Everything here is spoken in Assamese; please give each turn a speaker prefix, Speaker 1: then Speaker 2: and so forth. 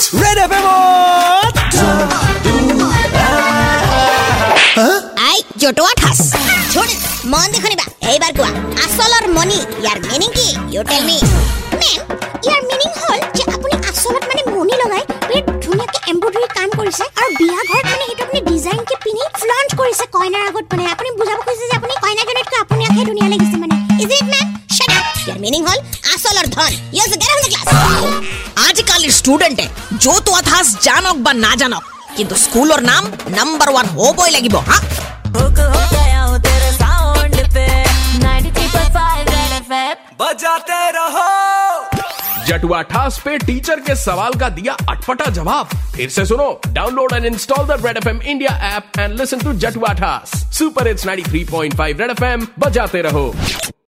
Speaker 1: ৰেড এফ
Speaker 2: আই জটোৱা ঠাচ শুন মন দি শুনিবা এইবাৰ কোৱা আচলৰ মণি ইয়াৰ মিনিং কি? You tell me ma'am year meaning হ'ল যে আপুনি আচলত মানে মণি লগাই ধুনীয়াকে এম্ব্ৰইডাৰী কাম কৰিছে আৰু বিয়া ঘৰত মানে সেইটো আপুনি ডিজাইনকে পিনি ফ্লন্ট কৰিছে কইনাৰ আগত মানে। আপুনি বুজাব খুজিছে যে আপুনি কইনাজনীতকৈ আপুনিয়াকহে ধুনীয়া লাগিছে মানে। Is it ma'am shut up year meaning হ'ল আচলৰ ধন। Yes get on the class
Speaker 3: खाली स्टूडेंट है जो तो अथास जानक बा ना जानक। किंतु स्कूल और नाम नंबर
Speaker 4: वन हो बोई लगी बो हाँ?
Speaker 1: बजाते रहो।
Speaker 5: जटुआ ठास पे टीचर के सवाल का दिया अटपटा जवाब। फिर से सुनो download and install the Red FM India app and listen to जटुआ ठास। सुपर इट्स 93.5 रेड एफएम बजाते रहो।